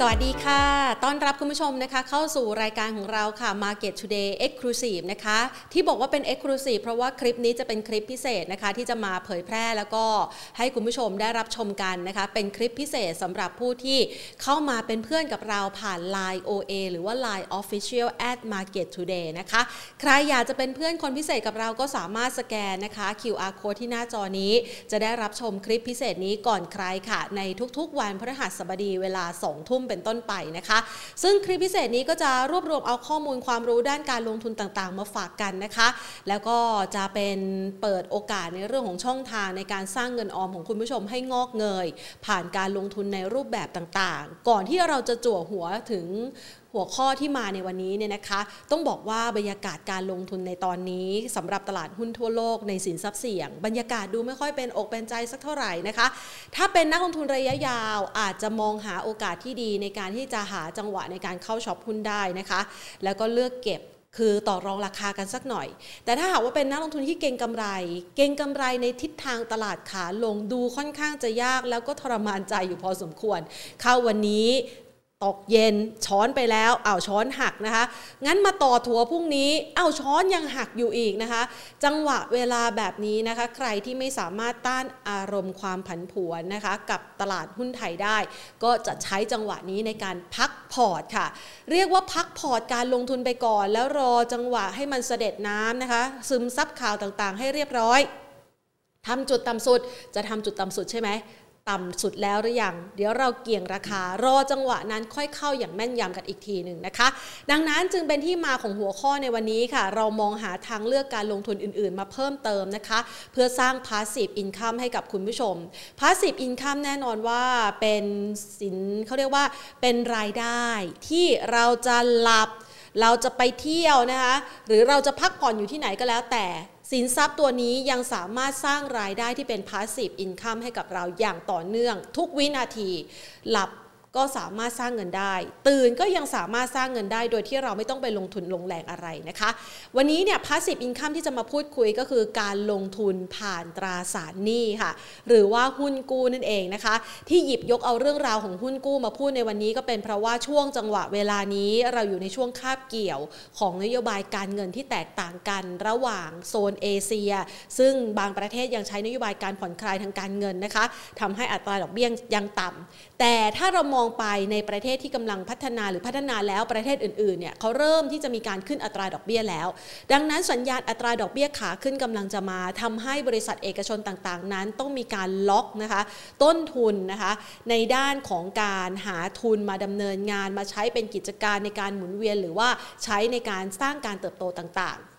สวัสดีค่ะ ต้อนรับคุณผู้ชมนะคะ เข้าสู่รายการของเราค่ะ Market Today Exclusive นะคะ ที่บอกว่าเป็น Exclusive เพราะว่าคลิปนี้จะเป็นคลิปพิเศษนะคะ ที่จะมาเผยแพร่แล้วก็ให้คุณผู้ชมได้รับชมกันนะคะ เป็นคลิปพิเศษสำหรับผู้ที่เข้ามาเป็นเพื่อนกับเราผ่าน Line OA หรือว่า Line Official at Market Today นะคะ ใครอยากจะเป็นเพื่อนคนพิเศษกับเราก็สามารถสแกนนะคะ QR code ที่หน้าจอนี้ จะได้รับชมคลิปพิเศษนี้ก่อนใครค่ะ ในทุกๆ วันพฤหัสบดีเวลา2ทุ่มเป็นต้นไปนะคะ ซึ่งคลิปพิเศษนี้ก็จะรวบรวมเอาข้อมูลความรู้ด้านการลงทุนต่างๆ มาฝากกันนะคะ แล้วก็จะเป็นเปิดโอกาสในเรื่องของช่องทางในการสร้างเงินออมของคุณผู้ชมให้งอกเงย ผ่านการลงทุนในรูปแบบต่างๆ ก่อนที่เราจะจั่วหัวถึง หัวข้อที่มาในวันนี้เนี่ยนะคะ ต้องบอกว่าบรรยากาศการลงทุนในตอนนี้สำหรับตลาดหุ้นทั่วโลกในสินทรัพย์เสี่ยง บรรยากาศดูไม่ค่อยเป็นอกเป็นใจสักเท่าไหร่นะคะ ถ้าเป็นนักลงทุนระยะยาวอาจจะมองหาโอกาสที่ดีในการที่จะหาจังหวะในการเข้าช็อปหุ้นได้นะคะ แล้วก็เลือกเก็บคือต่อรองราคากันสักหน่อย แต่ถ้าหากว่าเป็นนักลงทุนที่เก่งกำไร เก่งกำไรในทิศทางตลาดขาลงดูค่อนข้างจะยาก แล้วก็ทรมานใจอยู่พอสมควร เข้าวันนี้ ตกเย็นช้อนไปแล้วเอาช้อนหักนะคะ งั้นมาต่อถั่วพรุ่งนี้เอาช้อนยังหักอยู่อีกนะคะ จังหวะเวลาแบบนี้นะคะ ใครที่ไม่สามารถต้านอารมณ์ความผันผวนนะคะ กับตลาดหุ้นไทยได้ ก็จะใช้จังหวะนี้ในการพักพอร์ตค่ะ เรียกว่าพักพอร์ตการลงทุนไปก่อน แล้วรอจังหวะให้มันสะเด็ดน้ำนะคะ ซึมซับข่าวต่างๆ ให้เรียบร้อยทำจุดต่ำสุดจะทำจุดต่ำสุดใช่ไหม ต่ำสุดแล้วหรือยัง เดี๋ยวเราเกี่ยงราคา รอจังหวะนั้นค่อยเข้าอย่างแม่นยำกันอีกทีหนึ่งนะคะ ดังนั้นจึงเป็นที่มาของหัวข้อในวันนี้ค่ะ เรามองหาทางเลือกการลงทุนอื่นๆ มาเพิ่มเติมนะคะ เพื่อสร้าง passive income ให้กับคุณผู้ชม passive income แน่นอนว่าเป็นสินเขาเรียกว่าเป็นรายได้ที่เราจะหลับเราจะไปเที่ยวนะคะ หรือเราจะพักผ่อนอยู่ที่ไหนก็แล้วแต่ สินทรัพย์ตัวนี้ยังสามารถสร้างรายได้ที่เป็น passive income ให้กับเราอย่างต่อเนื่อง ทุกวินาที หลับ ก็สามารถสร้างเงินได้ ตื่นก็ยังสามารถสร้างเงินได้ โดยที่เราไม่ต้องไปลงทุนลงแรงอะไรนะคะ วันนี้เนี่ย passive income ที่จะมาพูดคุยก็คือการลงทุนผ่านตราสารหนี้ค่ะ หรือว่าหุ้นกู้นั่นเองนะคะ ที่หยิบยกเอาเรื่องราวของหุ้นกู้มาพูดในวันนี้ก็เป็นเพราะว่าช่วงจังหวะเวลานี้เราอยู่ในช่วงคาบเกี่ยวของนโยบายการเงินที่แตกต่างกันระหว่างโซนเอเชีย ซึ่งบางประเทศยังใช้นโยบายการผ่อนคลายทางการเงินนะคะทำให้อัตราดอกเบี้ยยังต่ำแต่ถ้าเรามองไปในประเทศที่กำลังพัฒนาหรือพัฒนาแล้วประเทศอื่นๆเนี่ยเขาเริ่มที่จะมีการขึ้นอัตราดอกเบี้ยแล้ว ดังนั้นสัญญาณอัตราดอกเบี้ยขาขึ้นกำลังจะมาทำให้บริษัทเอกชนต่างๆ นั้น ต้องมีการล็อกนะคะ ต้นทุนนะคะ ในด้านของการหาทุนมาดำเนินงานมาใช้เป็นกิจการในการหมุนเวียน หรือว่าใช้ในการสร้างการเติบโตต่างๆ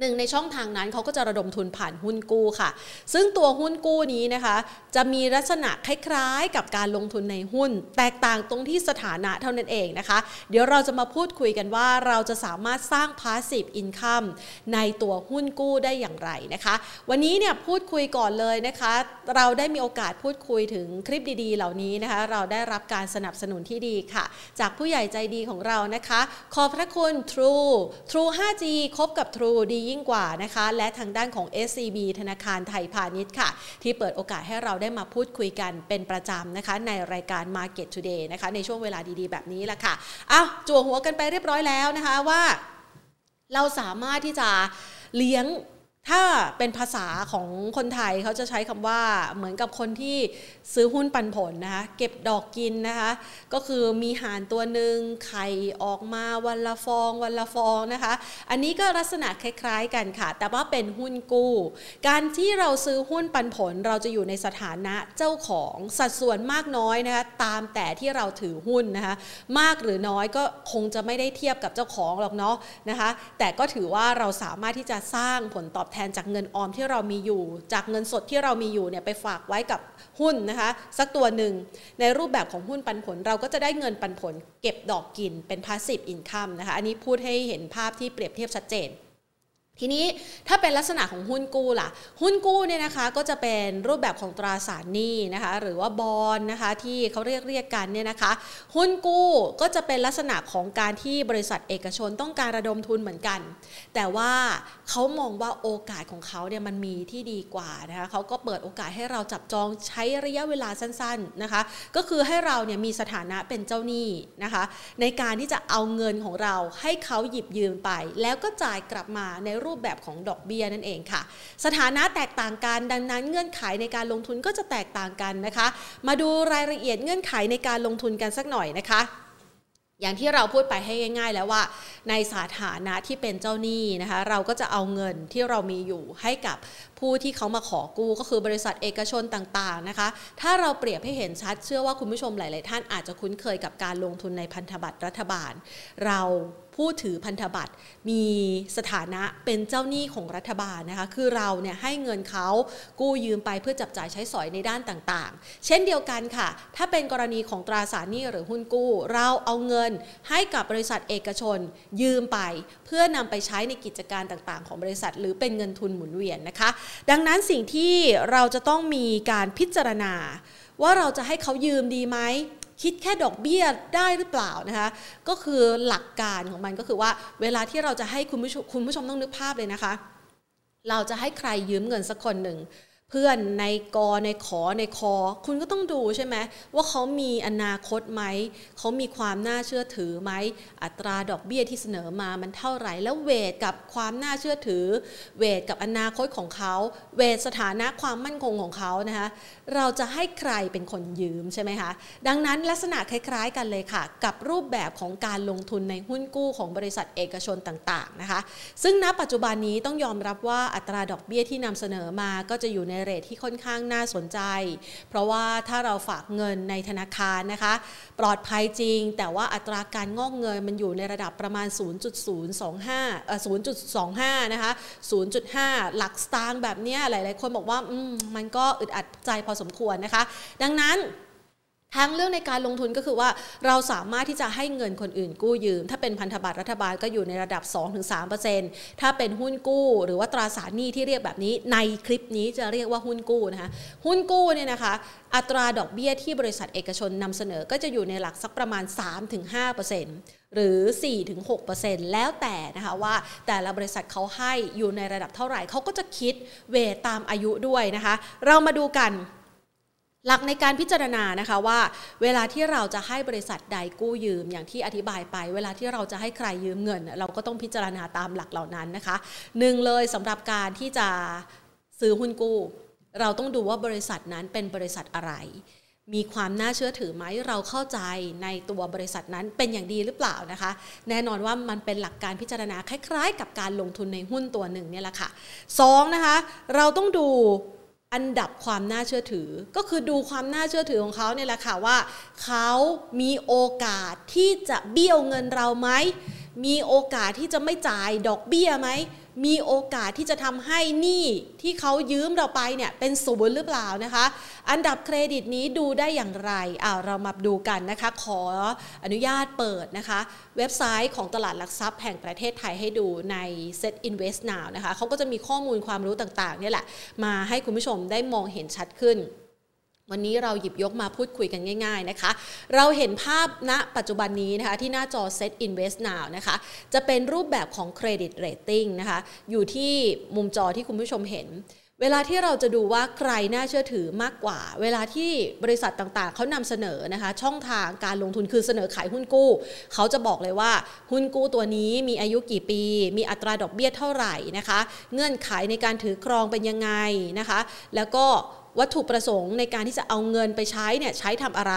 หนึ่งในช่องทางนั้นเขาก็จะระดมทุนผ่านหุ้นกู้ค่ะ ซึ่งตัวหุ้นกู้นี้นะคะ จะมีลักษณะคล้ายๆ กับการลงทุนในหุ้น แตกต่างตรงที่สถานะเท่านั้นเองนะคะ เดี๋ยวเราจะมาพูดคุยกันว่าเราจะสามารถสร้าง passive income ในตัวหุ้นกู้ได้อย่างไรนะคะ วันนี้เนี่ยพูดคุยก่อนเลยนะคะ เราได้มีโอกาสพูดคุยถึงคลิปดีๆ เหล่านี้นะคะ เราได้รับการสนับสนุนที่ดีค่ะ จากผู้ใหญ่ใจดีของเรานะคะ ขอบพระคุณ True True 5G คบกับ True ดียิ่งกว่านะคะ และทางด้านของ SCB ธนาคารไทยพาณิชย์ค่ะ ที่เปิดโอกาสให้เราได้มาพูดคุยกันเป็นประจำนะคะ ในรายการ Market Today นะคะ ในช่วงเวลาดีๆ แบบนี้แหละค่ะอ้าวจั่วหัวกันไปเรียบร้อยแล้วนะคะว่า เราสามารถที่จะเลี้ยง ถ้าเป็นภาษาของคนไทยเขาจะใช้คำว่าเหมือนกับคนที่ซื้อหุ้นปันผลนะคะเก็บดอกกินนะคะก็คือมีห่านตัวหนึ่งไข่ออกมาวันละฟองวันละฟองนะคะ อันนี้ก็ลักษณะคล้าย ๆ กันค่ะ แต่ว่าเป็นหุ้นกู้ การที่เราซื้อหุ้นปันผลเราจะอยู่ในสถานะเจ้าของสัดส่วนมากน้อยนะคะตามแต่ที่เราถือหุ้นนะคะมากหรือน้อยก็คงจะไม่ได้เทียบกับเจ้าของหรอกเนาะนะคะแต่ก็ถือว่าเราสามารถที่จะสร้างผลตอบแทนจากเงินออมที่เรามีอยู่ จากเงินสดที่เรามีอยู่เนี่ยไปฝากไว้กับหุ้นนะคะสักตัวหนึ่งในรูปแบบของหุ้นปันผล เราก็จะได้เงินปันผล เก็บดอกกินเป็น passive income นะคะอันนี้พูดให้เห็นภาพที่เปรียบเทียบชัดเจน ทีนี้ถ้าเป็นลักษณะของหุ้นกู้ล่ะ หุ้นกู้เนี่ยนะคะก็จะเป็นรูปแบบของตราสารหนี้นะคะหรือว่าบอลนะคะที่เขาเรียกเรียกกันเนี่ยนะคะหุ้นกู้ก็จะเป็นลักษณะของการที่บริษัทเอกชนต้องการระดมทุนเหมือนกัน แต่ว่าเขามองว่าโอกาสของเขาเนี่ยมันมีที่ดีกว่านะคะเขาก็เปิดโอกาสให้เราจับจองใช้ระยะเวลาสั้นๆนะคะก็คือให้เราเนี่ยมีสถานะเป็นเจ้าหนี้นะคะในการที่จะเอาเงินของเราให้เขาหยิบยืมไป แล้วก็จ่ายกลับมาในรููปแบบของดอกเบี้ยนั่นเองค่ะ สถานะแตกต่างกันดังนั้นเงื่อนไขในการลงทุนก็จะแตกต่างกันนะคะ มาดูรายละเอียดเงื่อนไขในการลงทุนกันสักหน่อยนะคะอย่างที่เราพูดไปให้ง่าย ๆ แล้วว่า ในสถานะที่เป็นเจ้าหนี้นะคะเราก็จะเอาเงินที่เรามีอยู่ให้กับผู้ที่เขามาขอกู้ก็คือบริษัทเอกชนต่างๆนะคะ ถ้าเราเปรียบให้เห็นชัดเชื่อว่าคุณผู้ชมหลาย ๆ ท่านอาจจะคุ้นเคยกับการลงทุนในพันธบัตรรัฐบาล เรา ผู้ถือพันธบัตรมีสถานะเป็นเจ้าหนี้ของรัฐบาลนะคะคือเราเนี่ยให้เงินเขากู้ยืมไปเพื่อจับจ่ายใช้สอยในด้านต่างๆ เช่นเดียวกันค่ะ ถ้าเป็นกรณีของตราสารหนี้หรือหุ้นกู้ เราเอาเงินให้กับบริษัทเอกชนยืมไป เพื่อนำไปใช้ในกิจการต่างๆ ของบริษัท หรือเป็นเงินทุนหมุนเวียนนะคะ ดังนั้นสิ่งที่เราจะต้องมีการพิจารณาว่าเราจะให้เขายืมดีไหม คิดแค่ดอกเบี้ยได้หรือเปล่านะคะก็คือหลักการของมันก็คือว่า เวลาที่เราจะให้คุณผู้ชมคุณผู้ชมต้องนึกภาพเลยนะคะ เราจะให้ใครยืมเงินสักคนหนึ่ง เพื่อนในกอในขอในคอ คุณก็ต้องดูใช่ไหมว่าเขามีอนาคตไหม เขามีความน่าเชื่อถือไหม อัตราดอกเบี้ยที่เสนอมามันเท่าไหร่ แล้วเวทกับความน่าเชื่อถือ เวทกับอนาคตของเขา เวทสถานะความมั่นคงของเขานะคะเราจะให้ใครเป็นคนยืมใช่ไหมคะดังนั้นลักษณะคล้ายๆกันเลยค่ะ กับรูปแบบของการลงทุนในหุ้นกู้ของบริษัทเอกชนต่างๆนะคะซึ่งณปัจจุบันนี้ต้องยอมรับว่าอัตราดอกเบี้ยที่นำเสนอมาก็จะอยู่ในเรทที่ค่อนข้างน่าสนใจ เพราะว่าถ้าเราฝากเงินในธนาคารนะคะ ปลอดภัยจริง แต่ว่าอัตราการงอกเงินมันอยู่ในระดับประมาณ 0.025เอ่อ0.25 นะคะ 0.5 หลักสตางค์แบบนี้หลาย ๆ คนบอกว่ามมันก็อึดอัดใจพอสมควรนะคะ ดังนั้น ทางเรื่องในการลงทุนก็คือว่าเราสามารถที่จะให้เงินคนอื่นกู้ยืม ถ้าเป็นพันธบัตรรัฐบาลก็อยู่ในระดับ 2-3%ถ้าเป็นหุ้นกู้ หรือว่าตราสารหนี้ที่เรียกแบบนี้ ในคลิปนี้จะเรียกว่าหุ้นกู้นะคะหุ้นกู้เนี่ยนะคะ อัตราดอกเบี้ยที่บริษัทเอกชนนำเสนอก็จะอยู่ในหลักสักประมาณ 3-5%หรือ 4-6%แล้วแต่นะคะว่าแต่ละบริษัทเขาให้อยู่ในระดับเท่าไหร่เขาก็จะคิดเวทตามอายุด้วยนะคะ เรามาดูกัน หลักในการพิจารณานะคะว่า เวลาที่เราจะให้บริษัทใดกู้ยืม อย่างที่อธิบายไป เวลาที่เราจะให้ใครยืมเงิน เราก็ต้องพิจารณาตามหลักเหล่านั้นนะคะหนึ่งเลยสำหรับการที่จะซื้อหุ้นกู้ เราต้องดูว่าบริษัทนั้นเป็นบริษัทอะไร มีความน่าเชื่อถือไหมเราเข้าใจในตัวบริษัทนั้นเป็นอย่างดีหรือเปล่านะคะ แน่นอนว่ามันเป็นหลักการพิจารณาคล้าย ๆ กับการลงทุนในหุ้นตัวหนึ่งเนี่ยแหละค่ะสองนะคะเราต้องดู อันดับความน่าเชื่อถือ ก็คือดูความน่าเชื่อถือของเขาเนี่ยแหละค่ะว่าเขามีโอกาสที่จะเบี้ยวเงินเราไหมมีโอกาสที่จะไม่จ่ายดอกเบี้ยไหม มีโอกาสที่จะทำให้หนี้ที่เขายืมเราไปเนี่ยเป็นศูนย์หรือเปล่านะคะ อันดับเครดิตนี้ดูได้อย่างไรอ่าเรามาดูกันนะคะ ขออนุญาตเปิดนะคะ เว็บไซต์ของตลาดหลักทรัพย์แห่งประเทศไทยให้ดูใน Set Invest Now นะคะเขาก็จะมีข้อมูลความรู้ต่างๆนี่แหละมาให้คุณผู้ชมได้มองเห็นชัดขึ้น วันนี้เราหยิบยกมาพูดคุยกันง่ายๆนะคะ เราเห็นภาพณปัจจุบันนี้นะคะที่หน้าจอ Set Invest Now นะคะ จะเป็นรูปแบบของเครดิตเรตติ้งนะคะ อยู่ที่มุมจอที่คุณผู้ชมเห็น เวลาที่เราจะดูว่าใครน่าเชื่อถือมากกว่า เวลาที่บริษัทต่างๆ เขานำเสนอนะคะ ช่องทางการลงทุนคือเสนอขายหุ้นกู้ เขาจะบอกเลยว่าหุ้นกู้ตัวนี้มีอายุกี่ปี มีอัตราดอกเบี้ยเท่าไหร่นะคะ เงื่อนไขในการถือครองเป็นยังไงนะคะ แล้วก็ วัตถุประสงค์ในการที่จะเอาเงินไปใช้เนี่ยใช้ทำอะไร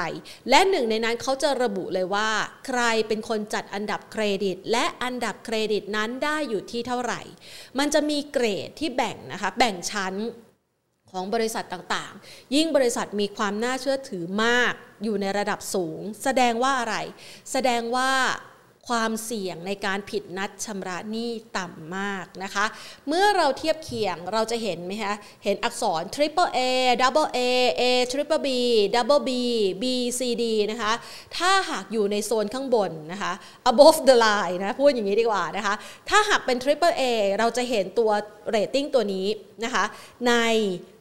และหนึ่งในนั้นเขาจะระบุเลยว่า ใครเป็นคนจัดอันดับเครดิต และอันดับเครดิตนั้นได้อยู่ที่เท่าไหร่ มันจะมีเกรดที่แบ่งนะคะแบ่งชั้นของบริษัทต่างๆ ยิ่งบริษัทมีความน่าเชื่อถือมากอยู่ในระดับสูง แสดงว่าอะไร แสดงว่า ความเสี่ยงในการผิดนัดชำระหนี้ต่ำมากนะคะ เมื่อเราเทียบเคียงเราจะเห็นไหมคะเห็นอักษร triple A double A A triple B double B B C D นะคะ ถ้าหากอยู่ในโซนข้างบนนะคะ above the line นะพูดอย่างนี้ดีกว่านะคะ ถ้าหากเป็น triple A เราจะเห็นตัวเรตติ้งตัวนี้นะคะใน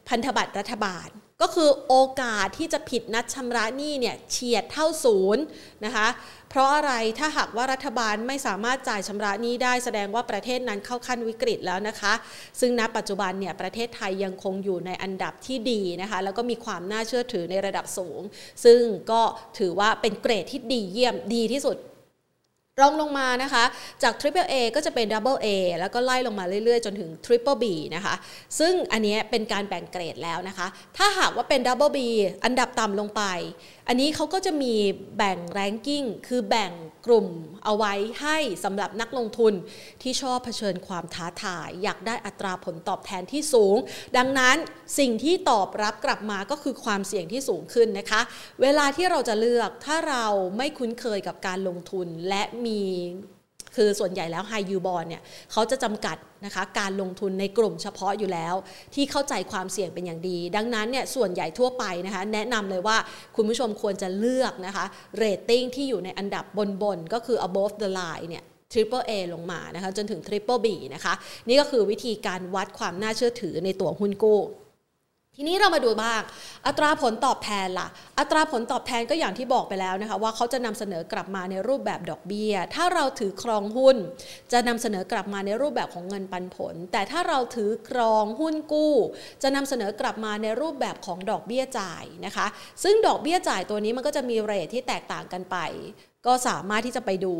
พันธบัตรรัฐบาล ก็คือโอกาสที่จะผิดนัดชำระหนี้เนี่ยเฉียดเท่าศูนย์นะคะเพราะอะไรถ้าหากว่ารัฐบาลไม่สามารถจ่ายชำระหนี้ได้แสดงว่าประเทศนั้นเข้าขั้นวิกฤตแล้วนะคะ ซึ่งณปัจจุบันเนี่ยประเทศไทยยังคงอยู่ในอันดับที่ดีนะคะแล้วก็มีความน่าเชื่อถือในระดับสูง ซึ่งก็ถือว่าเป็นเกรดที่ดีเยี่ยมดีที่สุด รองลงมานะคะ จาก Triple A ก็จะเป็น Double A แล้วก็ไล่ลงมาเรื่อยๆ จนถึง Triple B นะคะ ซึ่งอันนี้เป็นการแบ่งเกรดแล้วนะคะ ถ้าหากว่าเป็น Double B อันดับต่ำลงไป อันนี้เขาก็จะมีแบ่งแรงกิ้งคือแบ่งกลุ่มเอาไว้ให้สำหรับนักลงทุนที่ชอบเผชิญความท้าทาย อยากได้อัตราผลตอบแทนที่สูง ดังนั้นสิ่งที่ตอบรับกลับมาก็คือความเสี่ยงที่สูงขึ้นนะคะ เวลาที่เราจะเลือกถ้าเราไม่คุ้นเคยกับการลงทุนและมี คือส่วนใหญ่แล้วไฮยูบอลเนี่ยเขาจะจำกัดนะคะการลงทุนในกลุ่มเฉพาะอยู่แล้ว ที่เข้าใจความเสี่ยงเป็นอย่างดี ดังนั้นเนี่ยส่วนใหญ่ทั่วไปนะคะแนะนำเลยว่าคุณผู้ชมควรจะเลือกนะคะเรตติ้งที่อยู่ในอันดับบนๆก็คือ above the line เนี่ย Triple A ลงมานะคะจนถึง Triple B นะคะนี่ก็คือวิธีการวัดความน่าเชื่อถือในตัวหุ้นกู้ ทีนี้เรามาดูบ้างอัตราผลตอบแทนล่ะ อัตราผลตอบแทนก็อย่างที่บอกไปแล้วนะคะ ว่าเขาจะนำเสนอกลับมาในรูปแบบดอกเบี้ย ถ้าเราถือครองหุ้น จะนำเสนอกลับมาในรูปแบบของเงินปันผล แต่ถ้าเราถือครองหุ้นกู้ จะนำเสนอกลับมาในรูปแบบของดอกเบี้ยจ่ายนะคะ ซึ่งดอกเบี้ยจ่ายตัวนี้มันก็จะมีเรทที่แตกต่างกันไป ก็สามารถที่จะไปดู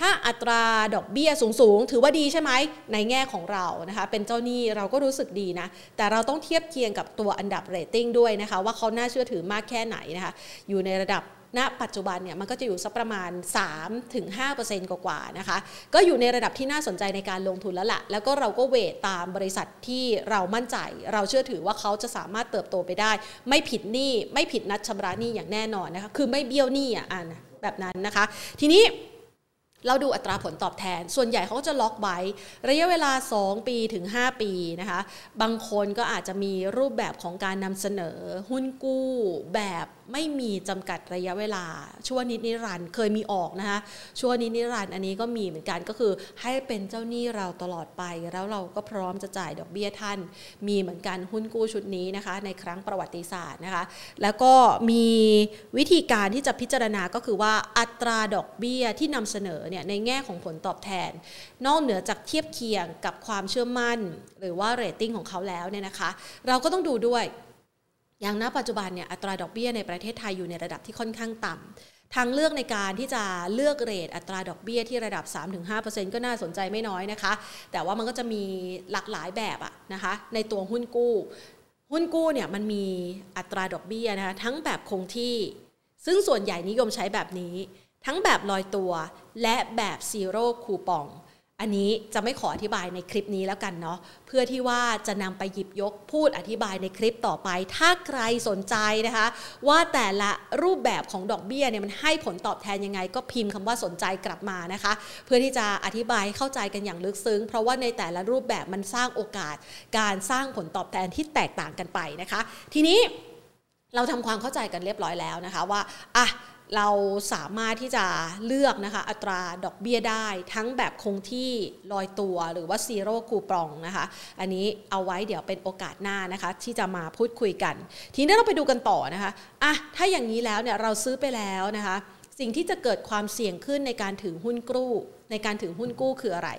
ถ้าอัตราดอกเบี้ยสูงๆ ถือว่าดีใช่ไหมในแง่ของเรานะคะเป็นเจ้าหนี้เราก็รู้สึกดีนะ แต่เราต้องเทียบเคียงกับตัวอันดับเรตติ้งด้วยนะคะ ว่าเขาน่าเชื่อถือมากแค่ไหนนะคะอยู่ในระดับณปัจจุบันเนี่ยมันก็จะอยู่สักประมาณ 3-5%กว่าๆนะคะ ก็อยู่ในระดับที่น่าสนใจในการลงทุนแล้วละ่ะ แล้วก็เราก็เวทตามบริษัทที่เรามั่นใจ เราเชื่อถือว่าเขาจะสามารถเติบโตไปได้ ไม่ผิดหนี้ไม่ผิดนัดชำระหนี้อย่างแน่นอนนะคะ คือไม่เบี้ยวหนี้อะแบบนั้นนะคะ ทีนี้ เราดูอัตราผลตอบแทน ส่วนใหญ่เขาก็จะล็อกไว้ระยะเวลา 2 ปีถึง 5 ปีนะคะ บางคนก็อาจจะมีรูปแบบของการนำเสนอ หุ้นกู้แบบไม่มีจำกัดระยะเวลา ชั่วนิจนิรันดร์เคยมีออกนะคะ ชั่วนิจนิรันดร์อันนี้ก็มีเหมือนกันก็คือให้เป็นเจ้าหนี้เราตลอดไป แล้วเราก็พร้อมจะจ่ายดอกเบี้ยท่าน มีเหมือนกันหุ้นกู้ชุดนี้นะคะ ในครั้งประวัติศาสตร์นะคะ แล้วก็มีวิธีการที่จะพิจารณาก็คือว่าอัตราดอกเบี้ยที่นำเสนอเนี่ยในแง่ของผลตอบแทน นอกเหนือจากเทียบเคียงกับความเชื่อมั่น หรือว่าเรตติ้งของเขาแล้วเนี่ยนะคะ เราก็ต้องดูด้วยอย่างณปัจจุบันเนี่ยอัตราดอกเบี้ยในประเทศไทยอยู่ในระดับที่ค่อนข้างต่ำทางเลือกในการที่จะเลือกเรทอัตราดอกเบี้ยที่ระดับ 3-5%ก็น่าสนใจไม่น้อยนะคะ แต่ว่ามันก็จะมีหลากหลายแบบอะนะคะ ในตัวหุ้นกู้ หุ้นกู้เนี่ยมันมีอัตราดอกเบี้ยนะคะทั้งแบบคงที่ ซึ่งส่วนใหญ่นิยมใช้แบบนี้ ทั้งแบบลอยตัวและแบบซีโร่คูปอง อันนี้จะไม่ขออธิบายในคลิปนี้แล้วกันเนาะเพื่อที่ว่าจะนำไปหยิบยกพูดอธิบายในคลิปต่อไป ถ้าใครสนใจนะคะ ว่าแต่ละรูปแบบของดอกเบี้ยเนี่ยมันให้ผลตอบแทนยังไง ก็พิมพ์คำว่าสนใจกลับมานะคะ เพื่อที่จะอธิบายเข้าใจกันอย่างลึกซึ้ง เพราะว่าในแต่ละรูปแบบมันสร้างโอกาส การสร้างผลตอบแทนที่แตกต่างกันไปนะคะ ทีนี้เราทำความเข้าใจกันเรียบร้อยแล้วนะคะว่าอะ เราสามารถที่จะเลือกนะคะอัตราดอกเบี้ยได้ ทั้งแบบคงที่ลอยตัวหรือว่าซีโร่คูปองนะคะอันนี้เอาไว้เดี๋ยวเป็นโอกาสหน้านะคะที่จะมาพูดคุยกัน ทีนี้เราไปดูกันต่อนะคะอะถ้าอย่างนี้แล้วเนี่ยเราซื้อไปแล้วนะคะ สิ่งที่จะเกิดความเสี่ยงขึ้นในการถือหุ้นกู้ในการถือหุ้นกู้คืออะไร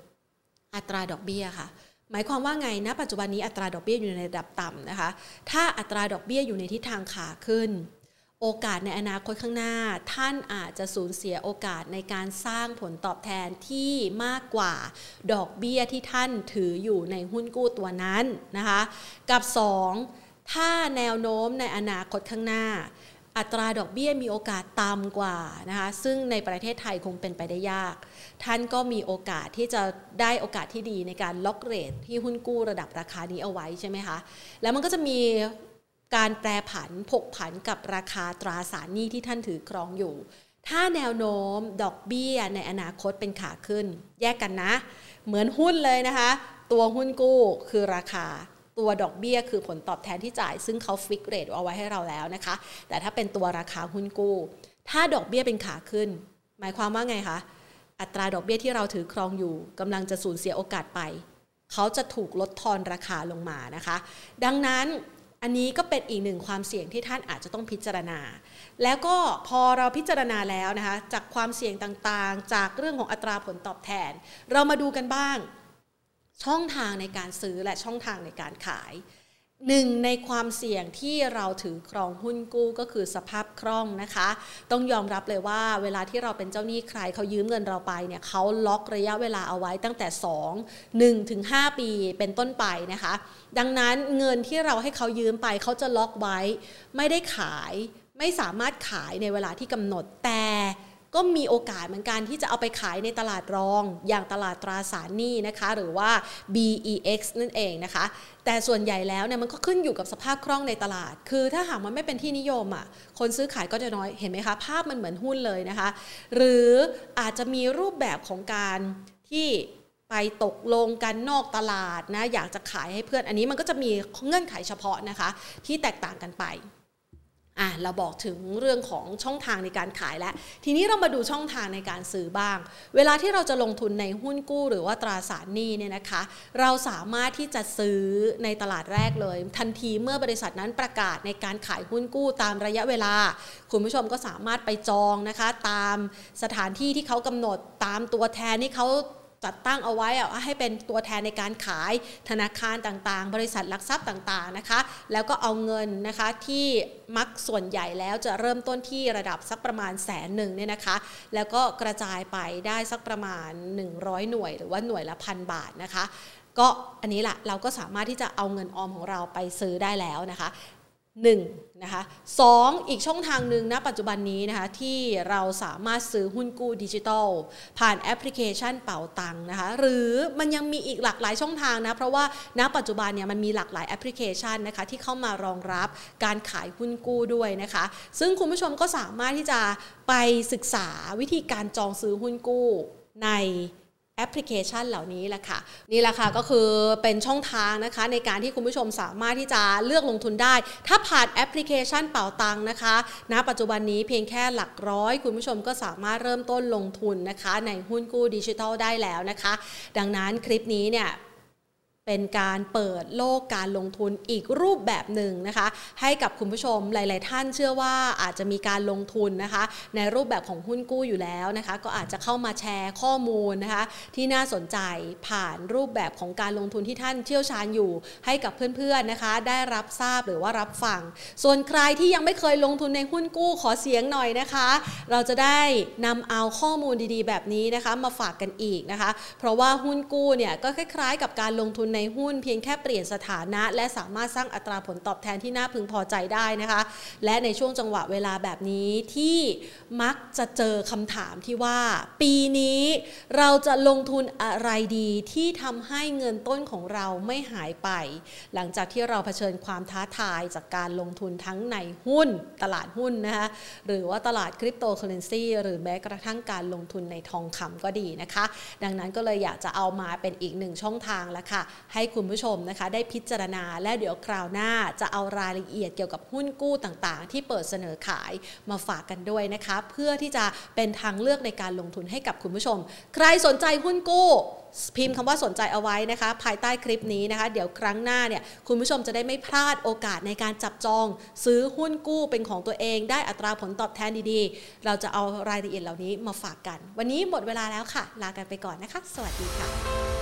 1. อัตราดอกเบี้ยค่ะหมายความว่าไงนะปัจจุบันนี้อัตราดอกเบี้ยอยู่ในระดับต่ำนะคะ ถ้าอัตราดอกเบี้ยอยู่ในทิศทางขาขึ้น โอกาสในอนาคตข้างหน้า ท่านอาจจะสูญเสียโอกาสในการสร้างผลตอบแทนที่มากกว่าดอกเบี้ยที่ท่านถืออยู่ในหุ้นกู้ตัวนั้นนะคะกับ 2. ถ้าแนวโน้มในอนาคตข้างหน้า อัตราดอกเบี้ยมีโอกาสต่ำกว่านะคะซึ่งในประเทศไทยคงเป็นไปได้ยาก ท่านก็มีโอกาสที่จะได้โอกาสที่ดีในการล็อกเรทที่หุ้นกู้ระดับราคานี้เอาไว้ใช่ไหมคะแล้วมันก็จะมี การแปรผันผกผันกับราคาตราสารหนี้ที่ท่านถือครองอยู่ ถ้าแนวโน้มดอกเบี้ยในอนาคตเป็นขาขึ้น แยกกันนะ เหมือนหุ้นเลยนะคะ ตัวหุ้นกู้คือราคาตัวดอกเบี้ยคือผลตอบแทนที่จ่าย ซึ่งเขา fix rate เอาไว้ให้เราแล้วนะคะ แต่ถ้าเป็นตัวราคาหุ้นกู้ ถ้าดอกเบี้ยเป็นขาขึ้น หมายความว่าไงคะ อัตราดอกเบี้ยที่เราถือครองอยู่กำลังจะสูญเสียโอกาสไป เขาจะถูกลดทอนราคาลงมานะคะ ดังนั้น อันนี้ก็เป็นอีกหนึ่งความเสี่ยงที่ท่านอาจจะต้องพิจารณา แล้วก็พอเราพิจารณาแล้วนะคะ จากความเสี่ยงต่างๆ จากเรื่องของอัตราผลตอบแทน เรามาดูกันบ้าง ช่องทางในการซื้อและช่องทางในการขาย หนึ่งในความเสี่ยงที่เราถือครองหุ้นกู้ก็คือสภาพคล่องนะคะ ต้องยอมรับเลยว่าเวลาที่เราเป็นเจ้าหนี้ใครเขายืมเงินเราไปเนี่ยเขาล็อกระยะเวลาเอาไว้ตั้งแต่ 2 1ถึง5ปีเป็นต้นไปนะคะ ดังนั้นเงินที่เราให้เขายืมไปเขาจะล็อกไว้ ไม่ได้ขายไม่สามารถขายในเวลาที่กำหนดแต่ ก็มีโอกาสเหมือนกันที่จะเอาไปขายในตลาดรอง อย่างตลาดตราสารหนี้นะคะ หรือว่า BEX นั่นเองนะคะ แต่ส่วนใหญ่แล้วเนี่ยมันก็ขึ้นอยู่กับสภาพคล่องในตลาด คือถ้าหากมันไม่เป็นที่นิยมอะคนซื้อขายก็จะน้อยเห็นไหมคะ ภาพมันเหมือนหุ้นเลยนะคะ หรืออาจจะมีรูปแบบของการที่ไปตกลงกันนอกตลาดนะอยากจะขายให้เพื่อนอันนี้มันก็จะมีเงื่อนไขเฉพาะนะคะ ที่แตกต่างกันไป อะเราบอกถึงเรื่องของช่องทางในการขายแล้ว ทีนี้เรามาดูช่องทางในการซื้อบ้าง เวลาที่เราจะลงทุนในหุ้นกู้หรือว่าตราสารหนี้เนี่ยนะคะ เราสามารถที่จะซื้อในตลาดแรกเลย ทันทีเมื่อบริษัทนั้นประกาศในการขายหุ้นกู้ตามระยะเวลา คุณผู้ชมก็สามารถไปจองนะคะ ตามสถานที่ที่เขากำหนดตามตัวแทนที่เขา จัดตั้งเอาไว้อะให้เป็นตัวแทนในการขายธนาคารต่างๆ บริษัทหลักทรัพย์ต่างๆนะคะ แล้วก็เอาเงินนะคะที่มักส่วนใหญ่แล้วจะเริ่มต้นที่ระดับสักประมาณแสนหนึ่งเนี่ยนะคะ แล้วก็กระจายไปได้สักประมาณ 100 หน่วย หรือว่าหน่วยละพันบาทนะคะ ก็อันนี้แหละเราก็สามารถที่จะเอาเงินออมของเราไปซื้อได้แล้วนะคะ 1นะคะสอีกช่องทางหนึ่งนะปัจจุบันนี้นะคะที่เราสามารถซื้อหุ้นกู้ดิจิทัล ผ่านแอปพลิเคชันเป๋าตังนะคะหรือมันยังมีอีกหลากหลายช่องทางนะเพราะว่าณปัจจุบันเนี่ยมันมีหลากหลายแอปพลิเคชันนะคะที่เข้ามารองรับการขายหุ้นกู้ด้วยนะคะซึ่งคุณผู้ชมก็สามารถที่จะไปศึกษาวิธีการจองซื้อหุ้นกู้ใน แอปพลิเคชันเหล่านี้แหละค่ะ นี่แหละค่ะก็คือเป็นช่องทางนะคะ ในการที่คุณผู้ชมสามารถที่จะเลือกลงทุนได้ ถ้าผ่านแอปพลิเคชันเป่าตังนะคะณปัจจุบันนี้เพียงแค่หลักร้อย คุณผู้ชมก็สามารถเริ่มต้นลงทุนนะคะ ในหุ้นกู้ดิจิทัลได้แล้วนะคะ ดังนั้นคลิปนี้เนี่ย เป็นการเปิดโลกการลงทุนอีกรูปแบบหนึ่งนะคะ ให้กับคุณผู้ชมหลาย ๆ ท่านเชื่อว่าอาจจะมีการลงทุนนะคะ ในรูปแบบของหุ้นกู้อยู่แล้วนะคะ ก็อาจจะเข้ามาแชร์ข้อมูลนะคะ ที่น่าสนใจผ่านรูปแบบของการลงทุนที่ท่านเชี่ยวชาญอยู่ ให้กับเพื่อน ๆ นะคะ ได้รับทราบหรือว่ารับฟัง ส่วนใครที่ยังไม่เคยลงทุนในหุ้นกู้ขอเสียงหน่อยนะคะ เราจะได้นำเอาข้อมูลดี ๆ แบบนี้นะคะ มาฝากกันอีกนะคะ เพราะว่าหุ้นกู้เนี่ยก็คล้าย ๆ กับการลงทุนในในหุ้นเพียงแค่เปลี่ยนสถานะ และสามารถสร้างอัตราผลตอบแทนที่น่าพึงพอใจได้นะคะ และในช่วงจังหวะเวลาแบบนี้ที่มักจะเจอคำถามที่ว่า ปีนี้เราจะลงทุนอะไรดีที่ทำให้เงินต้นของเราไม่หายไป หลังจากที่เราเผชิญความท้าทายจากการลงทุนทั้งในหุ้นตลาดหุ้นนะคะหรือว่าตลาดคริปโตเคอเรนซีหรือแม้กระทั่งการลงทุนในทองคำก็ดีนะคะ ดังนั้นก็เลยอยากจะเอามาเป็นอีกหนึ่งช่องทางล้วค่ะให้คุณผู้ชมนะคะ ได้พิจารณาและเดี๋ยวคราวหน้าจะเอารายละเอียดเกี่ยวกับหุ้นกู้ต่างๆ ที่เปิดเสนอขายมาฝากกันด้วยนะคะ เพื่อที่จะเป็นทางเลือกในการลงทุนให้กับคุณผู้ชม ใครสนใจหุ้นกู้พิมพ์คำว่าสนใจเอาไว้นะคะ ภายใต้คลิปนี้นะคะ เดี๋ยวครั้งหน้าเนี่ยคุณผู้ชมจะได้ไม่พลาดโอกาสในการจับจอง ซื้อหุ้นกู้เป็นของตัวเอง ได้อัตราผลตอบแทนดีๆ เราจะเอารายละเอียดเหล่านี้มาฝากกัน วันนี้หมดเวลาแล้วค่ะ ลากันไปก่อนนะคะ สวัสดีค่ะ